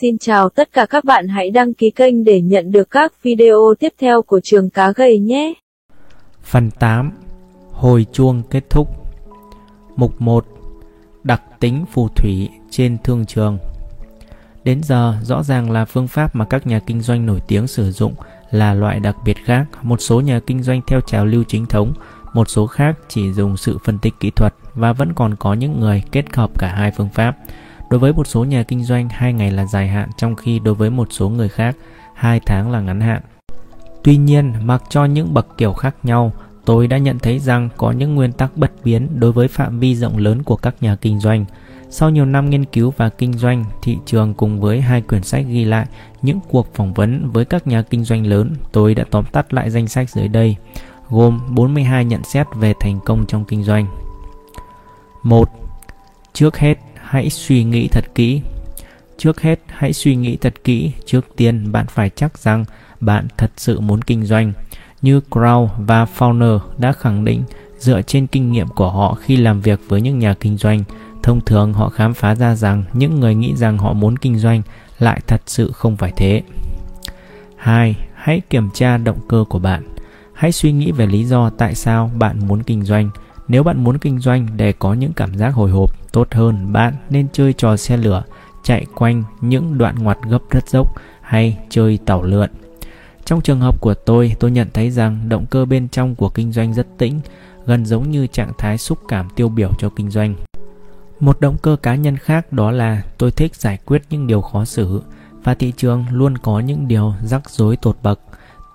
Xin chào tất cả các bạn hãy đăng ký kênh để nhận được các video tiếp theo của trường cá gầy nhé. Phần 8 Hồi chuông kết thúc Mục 1 Đặc tính phù thủy trên thương trường Đến giờ, rõ ràng là phương pháp mà các nhà kinh doanh nổi tiếng sử dụng là loại đặc biệt khác. Một số nhà kinh doanh theo trào lưu chính thống, một số khác chỉ dùng sự phân tích kỹ thuật và vẫn còn có những người kết hợp cả hai phương pháp. Đối với một số nhà kinh doanh, hai ngày là dài hạn trong khi đối với một số người khác, hai tháng là ngắn hạn. Tuy nhiên, mặc cho những bậc kiểu khác nhau, tôi đã nhận thấy rằng có những nguyên tắc bất biến đối với phạm vi rộng lớn của các nhà kinh doanh. Sau nhiều năm nghiên cứu và kinh doanh, thị trường cùng với hai quyển sách ghi lại những cuộc phỏng vấn với các nhà kinh doanh lớn, tôi đã tóm tắt lại danh sách dưới đây, gồm 42 nhận xét về thành công trong kinh doanh. 1. Trước hết, hãy suy nghĩ thật kỹ. Trước hết, hãy suy nghĩ thật kỹ. Trước tiên, bạn phải chắc rằng bạn thật sự muốn kinh doanh. Như Crow và Fauner đã khẳng định dựa trên kinh nghiệm của họ khi làm việc với những nhà kinh doanh, thông thường họ khám phá ra rằng những người nghĩ rằng họ muốn kinh doanh lại thật sự không phải thế. 2. Hãy kiểm tra động cơ của bạn. Hãy suy nghĩ về lý do tại sao bạn muốn kinh doanh. Nếu bạn muốn kinh doanh để có những cảm giác hồi hộp, tốt hơn bạn nên chơi trò xe lửa, chạy quanh những đoạn ngoặt gấp rất dốc hay chơi tàu lượn. Trong trường hợp của tôi, tôi nhận thấy rằng động cơ bên trong của kinh doanh rất tĩnh, gần giống như trạng thái xúc cảm tiêu biểu cho kinh doanh. Một động cơ cá nhân khác đó là tôi thích giải quyết những điều khó xử và thị trường luôn có những điều rắc rối tột bậc.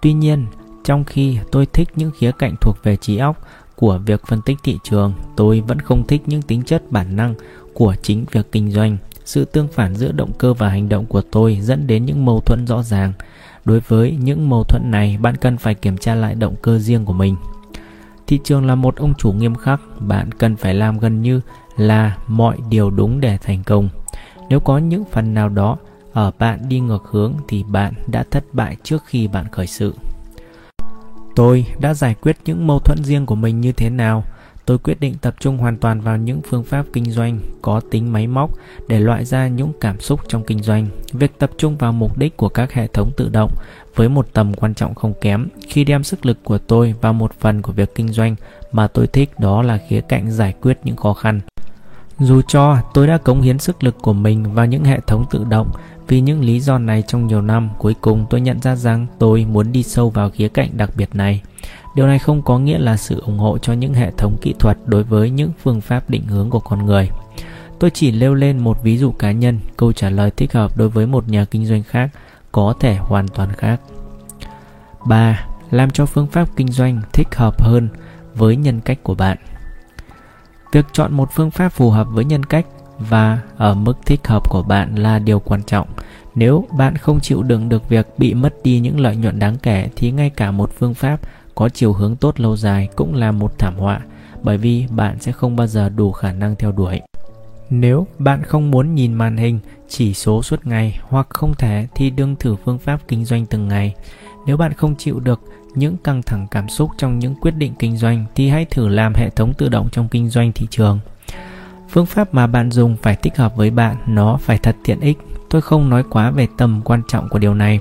Tuy nhiên, trong khi tôi thích những khía cạnh thuộc về trí óc của việc phân tích thị trường, tôi vẫn không thích những tính chất bản năng của chính việc kinh doanh. Sự tương phản giữa động cơ và hành động của tôi dẫn đến những mâu thuẫn rõ ràng. Đối với những mâu thuẫn này, bạn cần phải kiểm tra lại động cơ riêng của mình. Thị trường là một ông chủ nghiêm khắc, bạn cần phải làm gần như là mọi điều đúng để thành công. Nếu có những phần nào đó ở bạn đi ngược hướng thì bạn đã thất bại trước khi bạn khởi sự. Tôi đã giải quyết những mâu thuẫn riêng của mình như thế nào? Tôi quyết định tập trung hoàn toàn vào những phương pháp kinh doanh có tính máy móc để loại ra những cảm xúc trong kinh doanh. Việc tập trung vào mục đích của các hệ thống tự động với một tầm quan trọng không kém khi đem sức lực của tôi vào một phần của việc kinh doanh mà tôi thích đó là khía cạnh giải quyết những khó khăn. Dù cho tôi đã cống hiến sức lực của mình vào những hệ thống tự động vì những lý do này trong nhiều năm, cuối cùng tôi nhận ra rằng tôi muốn đi sâu vào khía cạnh đặc biệt này. Điều này không có nghĩa là sự ủng hộ cho những hệ thống kỹ thuật đối với những phương pháp định hướng của con người. Tôi chỉ nêu lên một ví dụ cá nhân, câu trả lời thích hợp đối với một nhà kinh doanh khác có thể hoàn toàn khác. 3. Làm cho phương pháp kinh doanh thích hợp hơn với nhân cách của bạn. Việc chọn một phương pháp phù hợp với nhân cách và ở mức thích hợp của bạn là điều quan trọng. Nếu bạn không chịu đựng được việc bị mất đi những lợi nhuận đáng kể, thì ngay cả một phương pháp có chiều hướng tốt lâu dài cũng là một thảm họa, bởi vì bạn sẽ không bao giờ đủ khả năng theo đuổi. Nếu bạn không muốn nhìn màn hình, chỉ số suốt ngày hoặc không thể, thì đừng thử phương pháp kinh doanh từng ngày. Nếu bạn không chịu được những căng thẳng cảm xúc trong những quyết định kinh doanh, thì hãy thử làm hệ thống tự động trong kinh doanh thị trường. Phương pháp mà bạn dùng phải thích hợp với bạn, nó phải thật tiện ích. Tôi không nói quá về tầm quan trọng của điều này.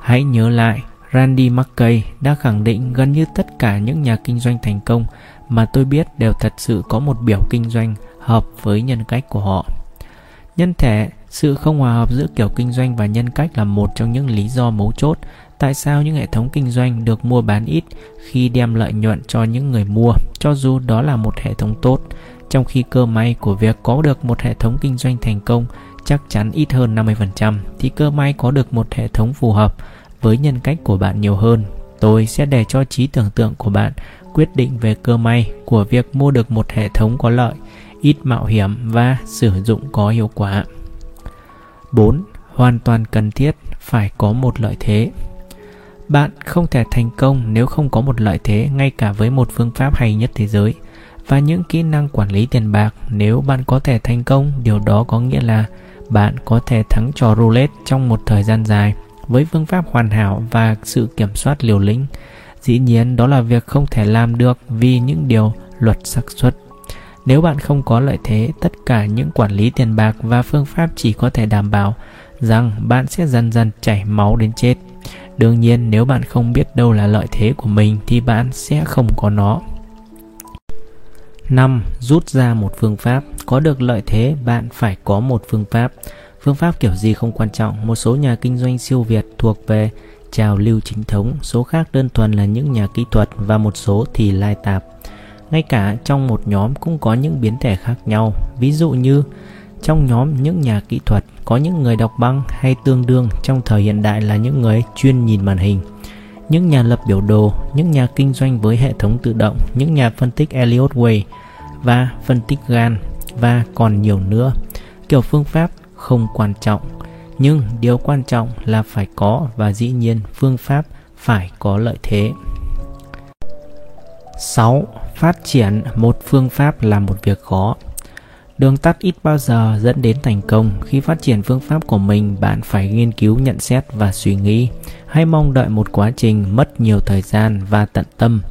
Hãy nhớ lại, Randy McKay đã khẳng định gần như tất cả những nhà kinh doanh thành công mà tôi biết đều thật sự có một biểu kinh doanh hợp với nhân cách của họ. Nhân thể, sự không hòa hợp giữa kiểu kinh doanh và nhân cách là một trong những lý do mấu chốt tại sao những hệ thống kinh doanh được mua bán ít khi đem lợi nhuận cho những người mua, cho dù đó là một hệ thống tốt, trong khi cơ may của việc có được một hệ thống kinh doanh thành công chắc chắn ít hơn 50% thì cơ may có được một hệ thống phù hợp với nhân cách của bạn nhiều hơn. Tôi sẽ để cho trí tưởng tượng của bạn quyết định về cơ may của việc mua được một hệ thống có lợi, ít mạo hiểm và sử dụng có hiệu quả. 4. Hoàn toàn cần thiết phải có một lợi thế. Bạn không thể thành công nếu không có một lợi thế ngay cả với một phương pháp hay nhất thế giới và những kỹ năng quản lý tiền bạc. Nếu bạn có thể thành công, điều đó có nghĩa là bạn có thể thắng trò roulette trong một thời gian dài với phương pháp hoàn hảo và sự kiểm soát liều lĩnh. Dĩ nhiên đó là việc không thể làm được vì những điều luật xác suất. Nếu bạn không có lợi thế, tất cả những quản lý tiền bạc và phương pháp chỉ có thể đảm bảo rằng bạn sẽ dần dần chảy máu đến chết. Đương nhiên nếu bạn không biết đâu là lợi thế của mình thì bạn sẽ không có nó. 5. Rút ra một phương pháp. Có được lợi thế, bạn phải có một phương pháp. Phương pháp kiểu gì không quan trọng, một số nhà kinh doanh siêu Việt thuộc về trào lưu chính thống, số khác đơn thuần là những nhà kỹ thuật và một số thì lai tạp. Ngay cả trong một nhóm cũng có những biến thể khác nhau, ví dụ như trong nhóm những nhà kỹ thuật có những người đọc băng hay tương đương trong thời hiện đại là những người chuyên nhìn màn hình những nhà lập biểu đồ, những nhà kinh doanh với hệ thống tự động, những nhà phân tích Elliott Way và phân tích GAN và còn nhiều nữa. Kiểu phương pháp không quan trọng, nhưng điều quan trọng là phải có và dĩ nhiên phương pháp phải có lợi thế. 6. Phát triển một phương pháp là một việc khó. Đường tắt ít bao giờ dẫn đến thành công. Khi phát triển phương pháp của mình, bạn phải nghiên cứu, nhận xét và suy nghĩ. Hãy mong đợi một quá trình mất nhiều thời gian và tận tâm.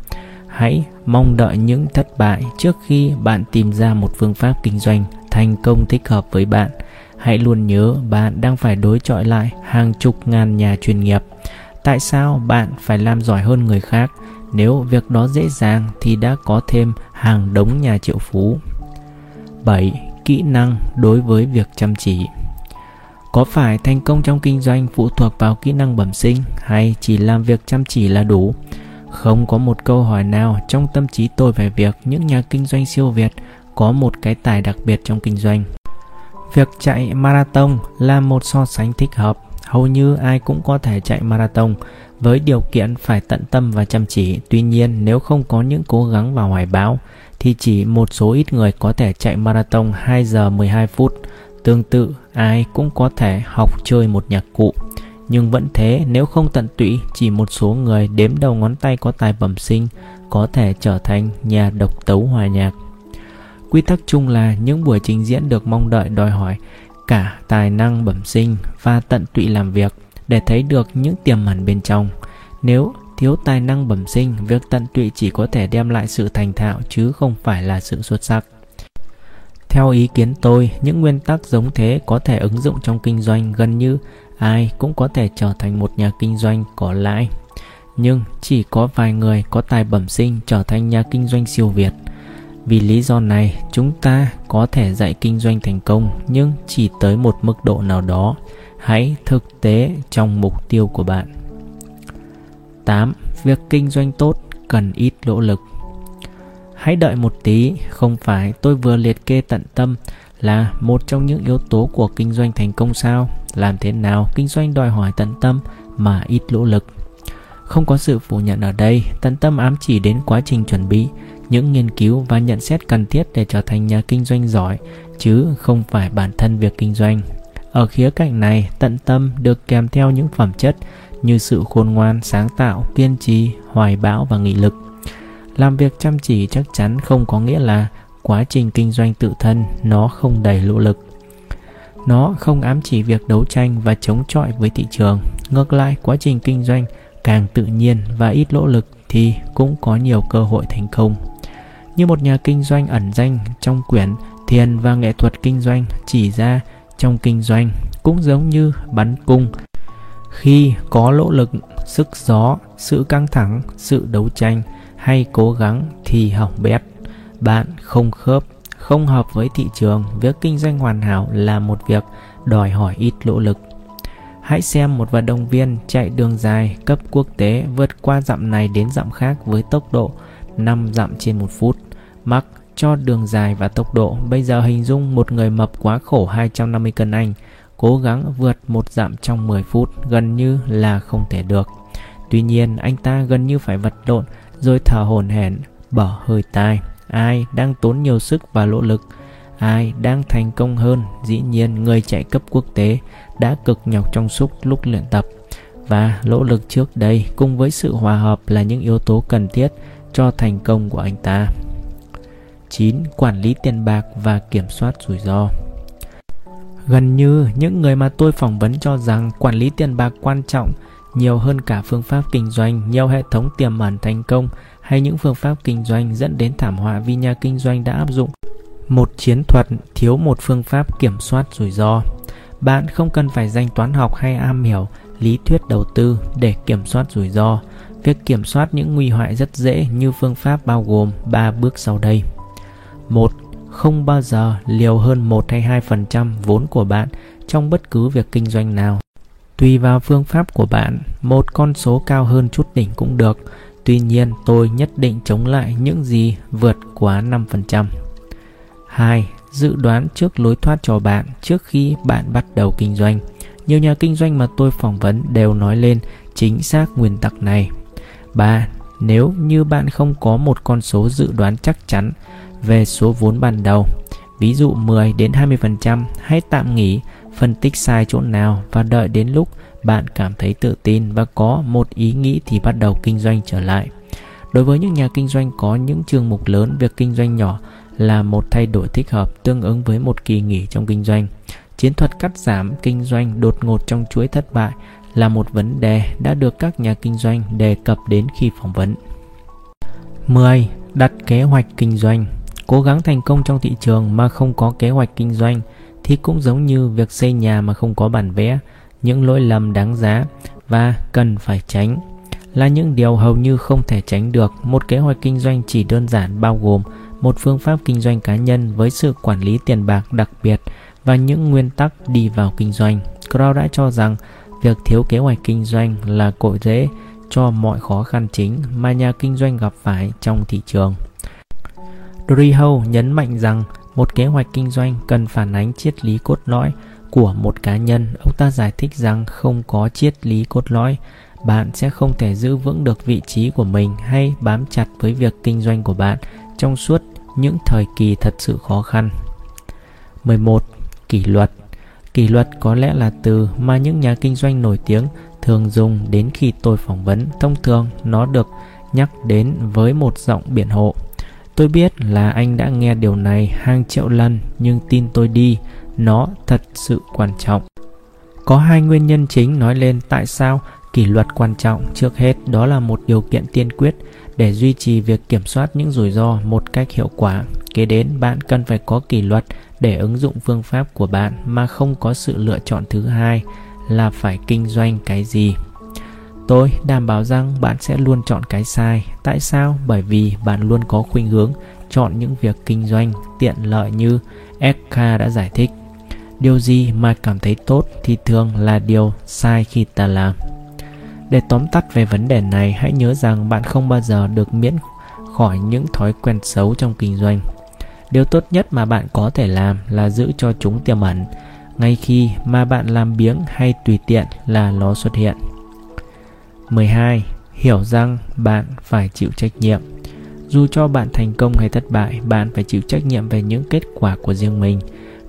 Hãy mong đợi những thất bại trước khi bạn tìm ra một phương pháp kinh doanh thành công thích hợp với bạn. Hãy luôn nhớ bạn đang phải đối chọi lại hàng chục ngàn nhà chuyên nghiệp. Tại sao bạn phải làm giỏi hơn người khác? Nếu việc đó dễ dàng thì đã có thêm hàng đống nhà triệu phú. 7. Kỹ năng đối với việc chăm chỉ Có phải thành công trong kinh doanh phụ thuộc vào kỹ năng bẩm sinh hay chỉ làm việc chăm chỉ là đủ? Không có một câu hỏi nào trong tâm trí tôi về việc những nhà kinh doanh siêu Việt có một cái tài đặc biệt trong kinh doanh. Việc chạy marathon là một so sánh thích hợp. Hầu như ai cũng có thể chạy marathon với điều kiện phải tận tâm và chăm chỉ. Tuy nhiên, nếu không có những cố gắng và hoài bão, thì chỉ một số ít người có thể chạy marathon 2 giờ 12 phút. Tương tự, ai cũng có thể học chơi một nhạc cụ. Nhưng vẫn thế, nếu không tận tụy, chỉ một số người đếm đầu ngón tay có tài bẩm sinh có thể trở thành nhà độc tấu hòa nhạc. Quy tắc chung là những buổi trình diễn được mong đợi đòi hỏi cả tài năng bẩm sinh và tận tụy làm việc để thấy được những tiềm ẩn bên trong. Nếu thiếu tài năng bẩm sinh, việc tận tụy chỉ có thể đem lại sự thành thạo chứ không phải là sự xuất sắc. Theo ý kiến tôi, những nguyên tắc giống thế có thể ứng dụng trong kinh doanh gần như ai cũng có thể trở thành một nhà kinh doanh có lãi. Nhưng chỉ có vài người có tài bẩm sinh trở thành nhà kinh doanh siêu việt. Vì lý do này, chúng ta có thể dạy kinh doanh thành công nhưng chỉ tới một mức độ nào đó. Hãy thực tế trong mục tiêu của bạn. 8. Việc kinh doanh tốt cần ít nỗ lực. Hãy đợi một tí, không phải tôi vừa liệt kê tận tâm là một trong những yếu tố của kinh doanh thành công sao? Làm thế nào kinh doanh đòi hỏi tận tâm mà ít nỗ lực? Không có sự phủ nhận ở đây, tận tâm ám chỉ đến quá trình chuẩn bị, những nghiên cứu và nhận xét cần thiết để trở thành nhà kinh doanh giỏi, chứ không phải bản thân việc kinh doanh. Ở khía cạnh này, tận tâm được kèm theo những phẩm chất như sự khôn ngoan, sáng tạo, kiên trì, hoài bão và nghị lực. Làm việc chăm chỉ chắc chắn không có nghĩa là quá trình kinh doanh tự thân nó không đầy nỗ lực. Nó không ám chỉ việc đấu tranh và chống chọi với thị trường. Ngược lại, quá trình kinh doanh càng tự nhiên và ít nỗ lực thì cũng có nhiều cơ hội thành công. Như một nhà kinh doanh ẩn danh trong quyển Thiền và nghệ thuật kinh doanh chỉ ra trong kinh doanh cũng giống như bắn cung khi có nỗ lực, sức gió, sự căng thẳng, sự đấu tranh hay cố gắng thì hỏng bét. Bạn không khớp, không hợp với thị trường, việc kinh doanh hoàn hảo là một việc đòi hỏi ít nỗ lực. Hãy xem một vận động viên chạy đường dài cấp quốc tế vượt qua dặm này đến dặm khác với tốc độ 5 dặm trên một phút. Mắc cho đường dài và tốc độ, bây giờ hình dung một người mập quá khổ 250 cân anh cố gắng vượt một dặm trong 10 phút gần như là không thể được. Tuy nhiên anh ta gần như phải vật lộn rồi thở hổn hển, bỏ hơi tai. Ai đang tốn nhiều sức và nỗ lực, ai đang thành công hơn, dĩ nhiên người chạy cấp quốc tế đã cực nhọc trong suốt lúc luyện tập và nỗ lực trước đây cùng với sự hòa hợp là những yếu tố cần thiết cho thành công của anh ta. 9. Quản lý tiền bạc và kiểm soát rủi ro. Gần như những người mà tôi phỏng vấn cho rằng quản lý tiền bạc quan trọng nhiều hơn cả phương pháp kinh doanh, nhiều hệ thống tiềm ẩn thành công hay những phương pháp kinh doanh dẫn đến thảm họa vì nhà kinh doanh đã áp dụng một chiến thuật thiếu một phương pháp kiểm soát rủi ro. bạn không cần phải danh toán học hay am hiểu lý thuyết đầu tư để kiểm soát rủi ro. Việc kiểm soát những nguy hại rất dễ như phương pháp bao gồm 3 bước sau đây. 1. Không bao giờ liều hơn 1 hay 2% vốn của bạn trong bất cứ việc kinh doanh nào. Tùy vào phương pháp của bạn, một con số cao hơn chút đỉnh cũng được. Tuy nhiên, tôi nhất định chống lại những gì vượt quá 5%. 2. Dự đoán trước lối thoát cho bạn trước khi bạn bắt đầu kinh doanh. Nhiều nhà kinh doanh mà tôi phỏng vấn đều nói lên chính xác nguyên tắc này. 3. Nếu như bạn không có một con số dự đoán chắc chắn về số vốn ban đầu, ví dụ 10 đến 20%, hãy tạm nghỉ, phân tích sai chỗ nào và đợi đến lúc bạn cảm thấy tự tin và có một ý nghĩ thì bắt đầu kinh doanh trở lại. Đối với những nhà kinh doanh có những chương mục lớn, việc kinh doanh nhỏ là một thay đổi thích hợp tương ứng với một kỳ nghỉ trong kinh doanh. Chiến thuật cắt giảm kinh doanh đột ngột trong chuỗi thất bại là một vấn đề đã được các nhà kinh doanh đề cập đến khi phỏng vấn. 10. Đặt kế hoạch kinh doanh. Cố gắng thành công trong thị trường mà không có kế hoạch kinh doanh thì cũng giống như việc xây nhà mà không có bản vẽ, những lỗi lầm đáng giá và cần phải tránh là những điều hầu như không thể tránh được. Một kế hoạch kinh doanh chỉ đơn giản bao gồm một phương pháp kinh doanh cá nhân với sự quản lý tiền bạc đặc biệt và những nguyên tắc đi vào kinh doanh. Crow đã cho rằng việc thiếu kế hoạch kinh doanh là cội rễ cho mọi khó khăn chính mà nhà kinh doanh gặp phải trong thị trường. Driho nhấn mạnh rằng một kế hoạch kinh doanh cần phản ánh triết lý cốt lõi của một cá nhân. Ông ta giải thích rằng không có triết lý cốt lõi, bạn sẽ không thể giữ vững được vị trí của mình hay bám chặt với việc kinh doanh của bạn trong suốt những thời kỳ thật sự khó khăn. 11. Kỷ luật Kỷ luật có lẽ là từ mà những nhà kinh doanh nổi tiếng thường dùng đến khi tôi phỏng vấn. Thông thường nó được nhắc đến với một giọng biện hộ. Tôi biết là anh đã nghe điều này hàng triệu lần nhưng tin tôi đi, nó thật sự quan trọng. Có hai nguyên nhân chính nói lên tại sao kỷ luật quan trọng. Trước hết, đó là một điều kiện tiên quyết để duy trì việc kiểm soát những rủi ro một cách hiệu quả. Kế đến, bạn cần phải có kỷ luật để ứng dụng phương pháp của bạn mà không có sự lựa chọn thứ hai là phải kinh doanh cái gì. Tôi đảm bảo rằng bạn sẽ luôn chọn cái sai. Tại sao? Bởi vì bạn luôn có khuynh hướng chọn những việc kinh doanh tiện lợi như Eka đã giải thích. Điều gì mà cảm thấy tốt thì thường là điều sai khi ta làm. Để tóm tắt về vấn đề này, hãy nhớ rằng bạn không bao giờ được miễn khỏi những thói quen xấu trong kinh doanh. Điều tốt nhất mà bạn có thể làm là giữ cho chúng tiềm ẩn, ngay khi mà bạn làm biếng hay tùy tiện là nó xuất hiện. 12. Hiểu rằng bạn phải chịu trách nhiệm. Dù cho bạn thành công hay thất bại, bạn phải chịu trách nhiệm về những kết quả của riêng mình.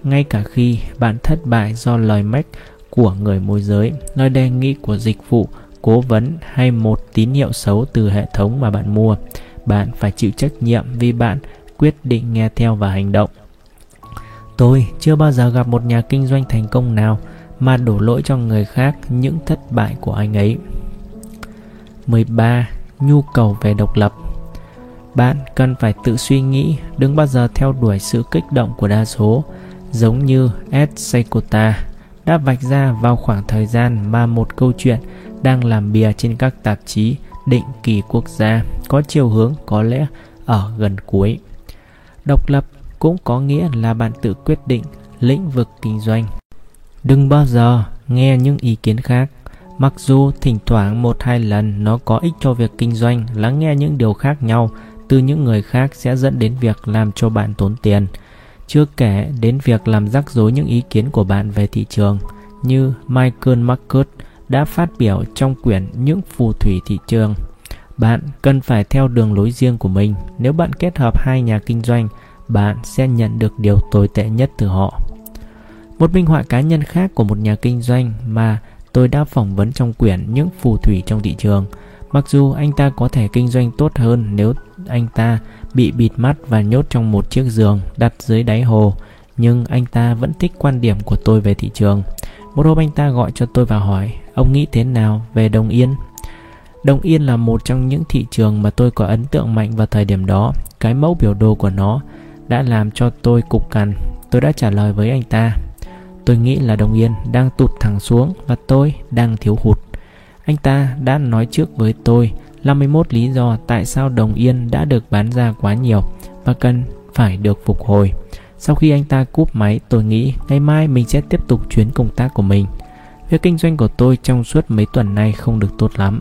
Ngay cả khi bạn thất bại do lời mách của người môi giới, lời đề nghị của dịch vụ cố vấn hay một tín hiệu xấu từ hệ thống mà bạn mua bạn phải chịu trách nhiệm vì bạn quyết định nghe theo và hành động tôi chưa bao giờ gặp một nhà kinh doanh thành công nào mà đổ lỗi cho người khác những thất bại của anh ấy 13. Nhu cầu về độc lập Bạn cần phải tự suy nghĩ, đừng bao giờ theo đuổi sự kích động của đa số, giống như Ed Seikota đã vạch ra vào khoảng thời gian mà một câu chuyện đang làm bìa trên các tạp chí định kỳ quốc gia có chiều hướng có lẽ ở gần cuối. Độc lập cũng có nghĩa là bạn tự quyết định lĩnh vực kinh doanh. Đừng bao giờ nghe những ý kiến khác. Mặc dù thỉnh thoảng một hai lần nó có ích cho việc kinh doanh, lắng nghe những điều khác nhau từ những người khác sẽ dẫn đến việc làm cho bạn tốn tiền. Chưa kể đến việc làm rắc rối những ý kiến của bạn về thị trường như Michael Marcus đã phát biểu trong quyển Những phù thủy thị trường. Bạn cần phải theo đường lối riêng của mình. Nếu bạn kết hợp hai nhà kinh doanh, bạn sẽ nhận được điều tồi tệ nhất từ họ. Một minh họa cá nhân khác của một nhà kinh doanh mà tôi đã phỏng vấn trong quyển Những phù thủy trong thị trường. Mặc dù anh ta có thể kinh doanh tốt hơn nếu anh ta bị bịt mắt và nhốt trong một chiếc giường đặt dưới đáy hồ, nhưng anh ta vẫn thích quan điểm của tôi về thị trường. Một hôm anh ta gọi cho tôi và hỏi Ông nghĩ thế nào về Đồng Yên? Đồng Yên là một trong những thị trường mà tôi có ấn tượng mạnh vào thời điểm đó. Cái mẫu biểu đồ của nó đã làm cho tôi cục cằn. Tôi đã trả lời với anh ta. Tôi nghĩ là Đồng Yên đang tụt thẳng xuống và tôi đang thiếu hụt. Anh ta đã nói trước với tôi 51 lý do tại sao Đồng Yên đã được bán ra quá nhiều và cần phải được phục hồi. Sau khi anh ta cúp máy, tôi nghĩ ngày mai mình sẽ tiếp tục chuyến công tác của mình. Việc kinh doanh của tôi trong suốt mấy tuần nay không được tốt lắm.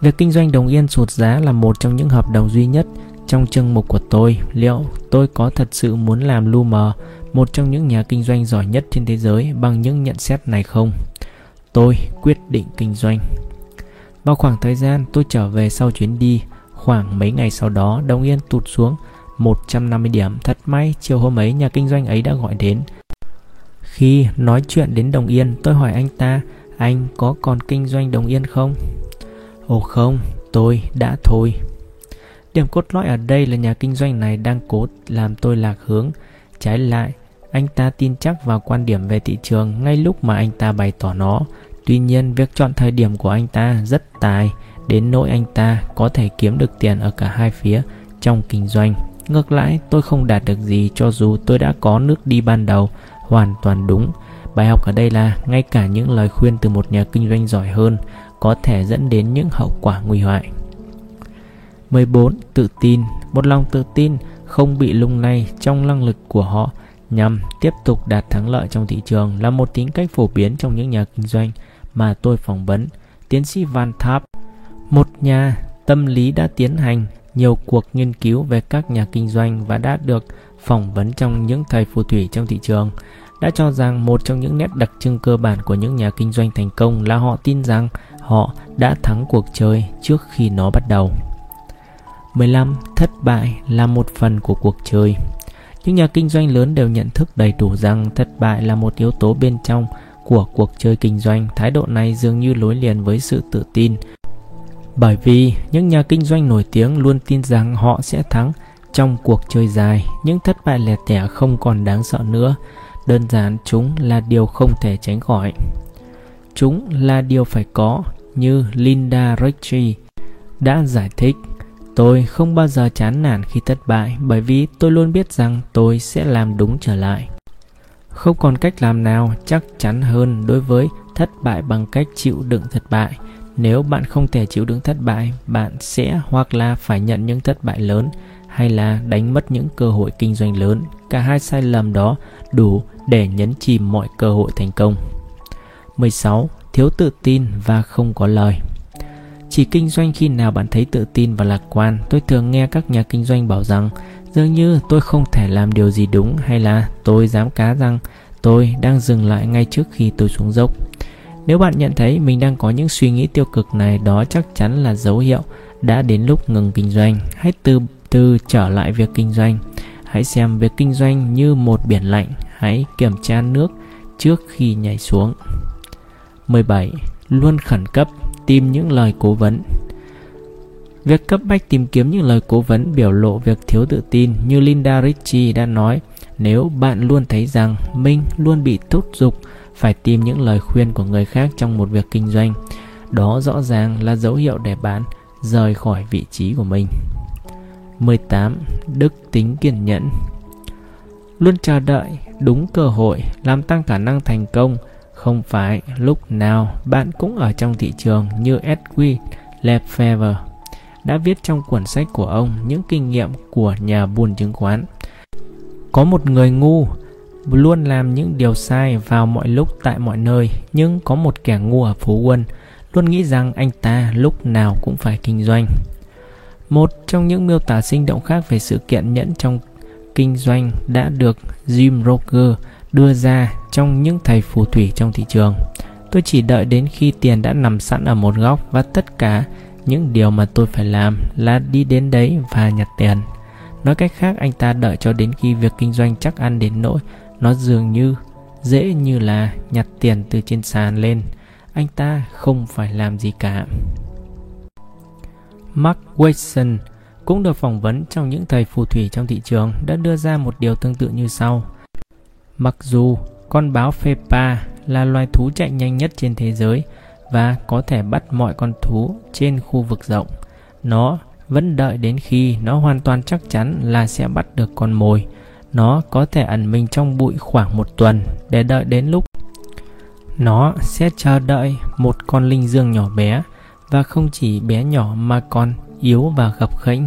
Việc kinh doanh đồng yên sụt giá là một trong những hợp đồng duy nhất trong chương mục của tôi. Liệu tôi có thật sự muốn làm lu mờ một trong những nhà kinh doanh giỏi nhất trên thế giới bằng những nhận xét này không? Tôi quyết định kinh doanh. Vào khoảng thời gian tôi trở về sau chuyến đi, khoảng mấy ngày sau đó, đồng yên tụt xuống 150 điểm. Thật may, chiều hôm ấy nhà kinh doanh ấy đã gọi đến. Khi nói chuyện đến Đồng Yên, tôi hỏi anh ta, anh có còn kinh doanh Đồng Yên không? Ồ không, tôi đã thôi. Điểm cốt lõi ở đây là nhà kinh doanh này đang cố làm tôi lạc hướng. Trái lại, anh ta tin chắc vào quan điểm về thị trường ngay lúc mà anh ta bày tỏ nó. Tuy nhiên, việc chọn thời điểm của anh ta rất tài, đến nỗi anh ta có thể kiếm được tiền ở cả hai phía trong kinh doanh. Ngược lại, tôi không đạt được gì cho dù tôi đã có nước đi ban đầu, hoàn toàn đúng. Bài học ở đây là ngay cả những lời khuyên từ một nhà kinh doanh giỏi hơn có thể dẫn đến những hậu quả nguy hại. 14. Tự tin Một lòng tự tin không bị lung lay trong năng lực của họ nhằm tiếp tục đạt thắng lợi trong thị trường là một tính cách phổ biến trong những nhà kinh doanh mà tôi phỏng vấn. Tiến sĩ Van Tháp, một nhà tâm lý đã tiến hành nhiều cuộc nghiên cứu về các nhà kinh doanh và đã được phỏng vấn trong những thầy phù thủy trong thị trường đã cho rằng một trong những nét đặc trưng cơ bản của những nhà kinh doanh thành công là họ tin rằng họ đã thắng cuộc chơi trước khi nó bắt đầu. 15. Thất bại là một phần của cuộc chơi. Những nhà kinh doanh lớn đều nhận thức đầy đủ rằng thất bại là một yếu tố bên trong của cuộc chơi kinh doanh. Thái độ này dường như lối liền với sự tự tin. Bởi vì những nhà kinh doanh nổi tiếng luôn tin rằng họ sẽ thắng trong cuộc chơi dài, những thất bại lẻ tẻ không còn đáng sợ nữa. Đơn giản chúng là điều không thể tránh khỏi. Chúng là điều phải có, như Linda Ritchie đã giải thích. Tôi không bao giờ chán nản khi thất bại bởi vì tôi luôn biết rằng tôi sẽ làm đúng trở lại. Không còn cách làm nào chắc chắn hơn đối với thất bại bằng cách chịu đựng thất bại. Nếu bạn không thể chịu đựng thất bại, bạn sẽ hoặc là phải nhận những thất bại lớn hay là đánh mất những cơ hội kinh doanh lớn. Cả hai sai lầm đó đủ để nhấn chìm mọi cơ hội thành công. 16. Thiếu tự tin và không có lời. Chỉ kinh doanh khi nào bạn thấy tự tin và lạc quan, tôi thường nghe các nhà kinh doanh bảo rằng dường như tôi không thể làm điều gì đúng hay là tôi dám cá rằng tôi đang dừng lại ngay trước khi tôi xuống dốc. Nếu bạn nhận thấy mình đang có những suy nghĩ tiêu cực này, đó chắc chắn là dấu hiệu đã đến lúc ngừng kinh doanh. Hãy từ từ trở lại việc kinh doanh. Hãy xem việc kinh doanh như một biển lạnh, hãy kiểm tra nước trước khi nhảy xuống. 17. Luôn khẩn cấp tìm những lời cố vấn. Việc cấp bách tìm kiếm những lời cố vấn biểu lộ việc thiếu tự tin như Linda Ritchie đã nói, nếu bạn luôn thấy rằng mình luôn bị thúc giục phải tìm những lời khuyên của người khác trong một việc kinh doanh, đó rõ ràng là dấu hiệu để bạn rời khỏi vị trí của mình. 18. Đức tính kiên nhẫn Luôn chờ đợi đúng cơ hội làm tăng khả năng thành công không phải lúc nào bạn cũng ở trong thị trường như Edwin Lefebvre đã viết trong cuốn sách của ông những kinh nghiệm của nhà buôn chứng khoán. Có một người ngu luôn làm những điều sai vào mọi lúc tại mọi nơi, nhưng có một kẻ ngu ở phố quân luôn nghĩ rằng anh ta lúc nào cũng phải kinh doanh. Một trong những miêu tả sinh động khác về sự kiện nhẫn trong kinh doanh đã được Jim Roger đưa ra trong những thầy phù thủy trong thị trường. Tôi chỉ đợi đến khi tiền đã nằm sẵn ở một góc và tất cả những điều mà tôi phải làm là đi đến đấy và nhặt tiền. Nói cách khác, anh ta đợi cho đến khi việc kinh doanh chắc ăn đến nỗi nó dường như dễ như là nhặt tiền từ trên sàn lên. Anh ta không phải làm gì cả. Mark Watson cũng được phỏng vấn trong những thầy phù thủy trong thị trường đã đưa ra một điều tương tự như sau. Mặc dù con báo Fepa là loài thú chạy nhanh nhất trên thế giới và có thể bắt mọi con thú trên khu vực rộng, nó vẫn đợi đến khi nó hoàn toàn chắc chắn là sẽ bắt được con mồi. nó có thể ẩn mình trong bụi khoảng một tuần để đợi đến lúc nó sẽ chờ đợi một con linh dương nhỏ bé và không chỉ bé nhỏ mà còn yếu và gập ghềnh.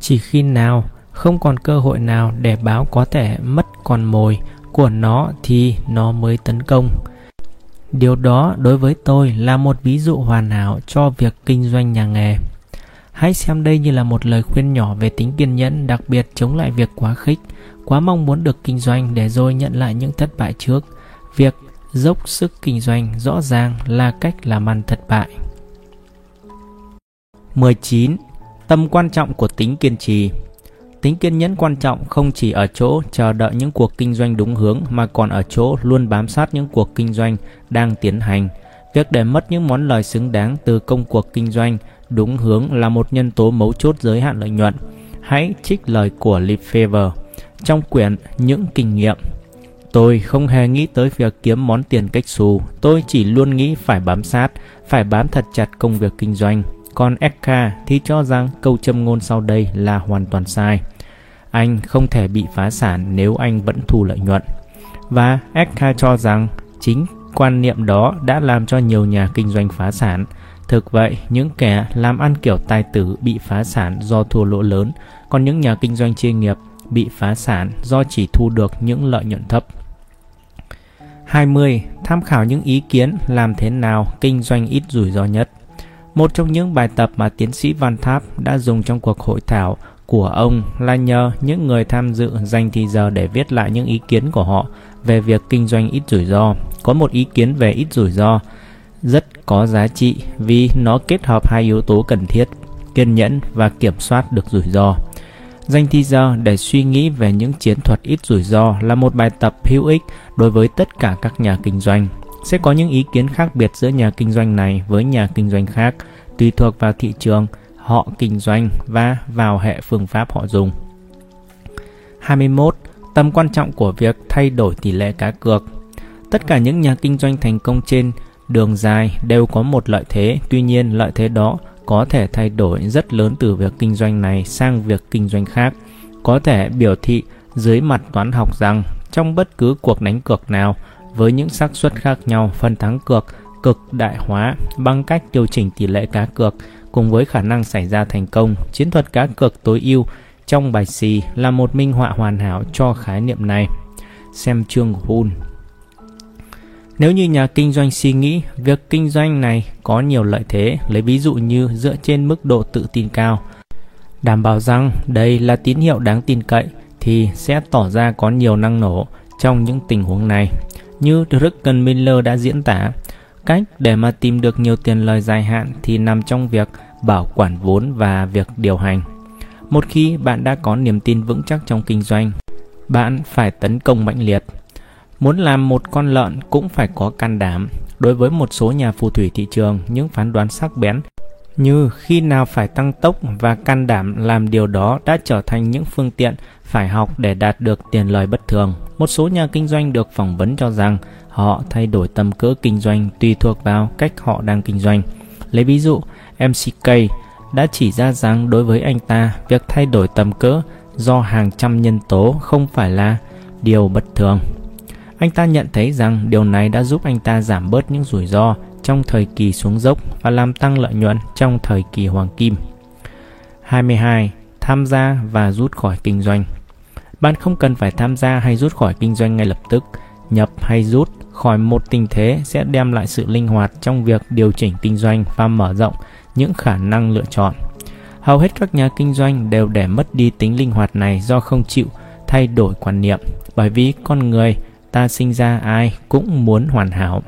Chỉ khi nào không còn cơ hội nào để báo có thể mất con mồi của nó thì nó mới tấn công. Điều đó đối với tôi là một ví dụ hoàn hảo cho việc kinh doanh nhà nghề. Hãy xem đây như là một lời khuyên nhỏ về tính kiên nhẫn, đặc biệt chống lại việc quá khích, quá mong muốn được kinh doanh để rồi nhận lại những thất bại trước. Việc dốc sức kinh doanh rõ ràng là cách làm ăn thất bại. 19. Tầm quan trọng của tính kiên trì Tính kiên nhẫn quan trọng không chỉ ở chỗ chờ đợi những cuộc kinh doanh đúng hướng mà còn ở chỗ luôn bám sát những cuộc kinh doanh đang tiến hành. Việc để mất những món lời xứng đáng từ công cuộc kinh doanh đúng hướng là một nhân tố mấu chốt giới hạn lợi nhuận. Hãy trích lời của Lefebvre trong quyển Những kinh nghiệm. Tôi không hề nghĩ tới việc kiếm món tiền cách xù, tôi chỉ luôn nghĩ phải bám sát, phải bám thật chặt công việc kinh doanh. Còn Eka thì cho rằng câu châm ngôn sau đây là hoàn toàn sai. Anh không thể bị phá sản nếu anh vẫn thu lợi nhuận. Và Eka cho rằng chính quan niệm đó đã làm cho nhiều nhà kinh doanh phá sản. Thực vậy, những kẻ làm ăn kiểu tài tử bị phá sản do thua lỗ lớn, còn những nhà kinh doanh chuyên nghiệp bị phá sản do chỉ thu được những lợi nhuận thấp. 20. Tham khảo những ý kiến làm thế nào kinh doanh ít rủi ro nhất. Một trong những bài tập mà tiến sĩ Van Tháp đã dùng trong cuộc hội thảo của ông là nhờ những người tham dự dành thì giờ để viết lại những ý kiến của họ về việc kinh doanh ít rủi ro. Có một ý kiến về ít rủi ro rất có giá trị vì nó kết hợp hai yếu tố cần thiết, kiên nhẫn và kiểm soát được rủi ro. Dành thì giờ để suy nghĩ về những chiến thuật ít rủi ro là một bài tập hữu ích đối với tất cả các nhà kinh doanh. Sẽ có những ý kiến khác biệt giữa nhà kinh doanh này với nhà kinh doanh khác, tùy thuộc vào thị trường, họ kinh doanh và vào hệ phương pháp họ dùng. 21. Tầm quan trọng của việc thay đổi tỷ lệ cá cược. Tất cả những nhà kinh doanh thành công trên đường dài đều có một lợi thế, tuy nhiên lợi thế đó có thể thay đổi rất lớn từ việc kinh doanh này sang việc kinh doanh khác. Có thể biểu thị dưới mặt toán học rằng trong bất cứ cuộc đánh cược nào với những xác suất khác nhau, phân thắng cược cực đại hóa bằng cách điều chỉnh tỷ lệ cá cược cùng với khả năng xảy ra thành công. Chiến thuật cá cược tối ưu trong bài xì là một minh họa hoàn hảo cho khái niệm này. Xem chương của Hun. Nếu như nhà kinh doanh suy nghĩ việc kinh doanh này có nhiều lợi thế, lấy ví dụ như dựa trên mức độ tự tin cao, đảm bảo rằng đây là tín hiệu đáng tin cậy thì sẽ tỏ ra có nhiều năng nổ trong những tình huống này. Như Drucken Miller đã diễn tả, cách để mà tìm được nhiều tiền lời dài hạn thì nằm trong việc bảo quản vốn và việc điều hành. Một khi bạn đã có niềm tin vững chắc trong kinh doanh, bạn phải tấn công mạnh liệt. Muốn làm một con lợn cũng phải có can đảm. Đối với một số nhà phù thủy thị trường, những phán đoán sắc bén như khi nào phải tăng tốc và can đảm làm điều đó đã trở thành những phương tiện phải học để đạt được tiền lời bất thường. Một số nhà kinh doanh được phỏng vấn cho rằng họ thay đổi tầm cỡ kinh doanh tùy thuộc vào cách họ đang kinh doanh. Lấy ví dụ, MCK đã chỉ ra rằng đối với anh ta, việc thay đổi tầm cỡ do hàng trăm nhân tố không phải là điều bất thường. Anh ta nhận thấy rằng điều này đã giúp anh ta giảm bớt những rủi ro trong thời kỳ xuống dốc và làm tăng lợi nhuận trong thời kỳ hoàng kim. 22. Tham gia và rút khỏi kinh doanh. Bạn không cần phải tham gia hay rút khỏi kinh doanh ngay lập tức. Nhập hay rút khỏi một tình thế sẽ đem lại sự linh hoạt trong việc điều chỉnh kinh doanh và mở rộng những khả năng lựa chọn. Hầu hết các nhà kinh doanh đều để mất đi tính linh hoạt này do không chịu thay đổi quan niệm, bởi vì con người ta sinh ra ai cũng muốn hoàn hảo.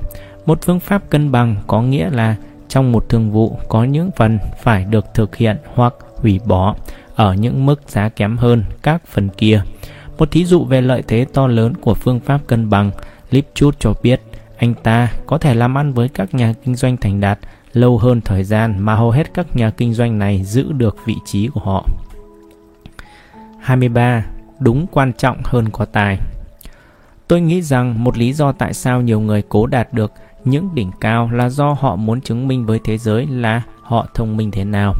Một phương pháp cân bằng có nghĩa là trong một thương vụ có những phần phải được thực hiện hoặc hủy bỏ ở những mức giá kém hơn các phần kia. Một thí dụ về lợi thế to lớn của phương pháp cân bằng, Lipchut cho biết anh ta có thể làm ăn với các nhà kinh doanh thành đạt lâu hơn thời gian mà hầu hết các nhà kinh doanh này giữ được vị trí của họ. 23. Đúng quan trọng hơn có tài. Tôi nghĩ rằng một lý do tại sao nhiều người cố đạt được những đỉnh cao là do họ muốn chứng minh với thế giới là họ thông minh thế nào.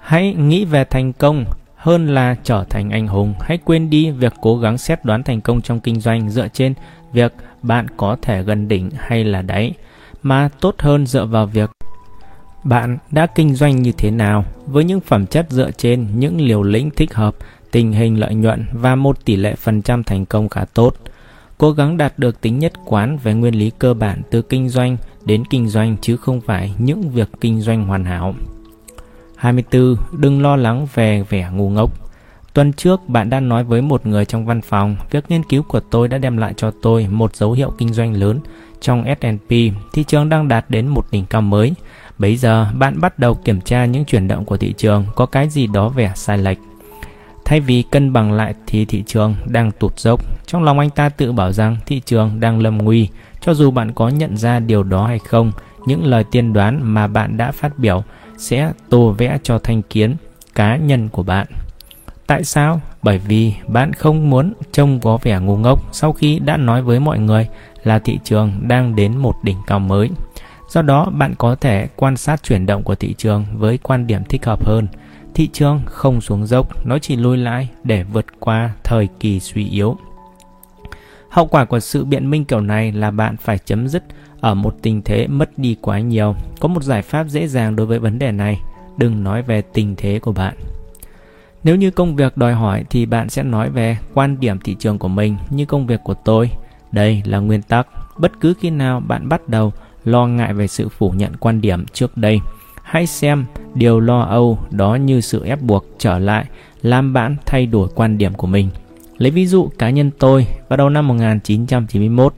Hãy nghĩ về thành công, hơn là trở thành anh hùng. Hãy quên đi việc cố gắng xét đoán thành công trong kinh doanh dựa trên việc bạn có thể gần đỉnh hay là đáy, mà tốt hơn dựa vào việc bạn đã kinh doanh như thế nào với những phẩm chất dựa trên những liều lĩnh thích hợp, tình hình lợi nhuận và một tỷ lệ phần trăm thành công khá tốt. Cố gắng đạt được tính nhất quán về nguyên lý cơ bản từ kinh doanh đến kinh doanh chứ không phải những việc kinh doanh hoàn hảo. 24. Đừng lo lắng về vẻ ngu ngốc. Tuần trước, bạn đã nói với một người trong văn phòng, việc nghiên cứu của tôi đã đem lại cho tôi một dấu hiệu kinh doanh lớn trong S&P, thị trường đang đạt đến một đỉnh cao mới. Bây giờ, bạn bắt đầu kiểm tra những chuyển động của thị trường có cái gì đó vẻ sai lệch. Thay vì cân bằng lại thì thị trường đang tụt dốc. Trong lòng anh ta tự bảo rằng thị trường đang lâm nguy. Cho dù bạn có nhận ra điều đó hay không, những lời tiên đoán mà bạn đã phát biểu sẽ tô vẽ cho thanh kiến cá nhân của bạn. Tại sao? Bởi vì bạn không muốn trông có vẻ ngu ngốc sau khi đã nói với mọi người là thị trường đang đến một đỉnh cao mới. Do đó, bạn có thể quan sát chuyển động của thị trường với quan điểm thích hợp hơn. Thị trường không xuống dốc, nó chỉ lùi lại để vượt qua thời kỳ suy yếu. Hậu quả của sự biện minh kiểu này là bạn phải chấm dứt ở một tình thế mất đi quá nhiều. Có một giải pháp dễ dàng đối với vấn đề này, đừng nói về tình thế của bạn. Nếu như công việc đòi hỏi thì bạn sẽ nói về quan điểm thị trường của mình như công việc của tôi. Đây là nguyên tắc. Bất cứ khi nào bạn bắt đầu lo ngại về sự phủ nhận quan điểm trước đây, hãy xem điều lo âu đó như sự ép buộc trở lại làm bạn thay đổi quan điểm của mình. Lấy ví dụ cá nhân tôi, vào đầu năm 1991,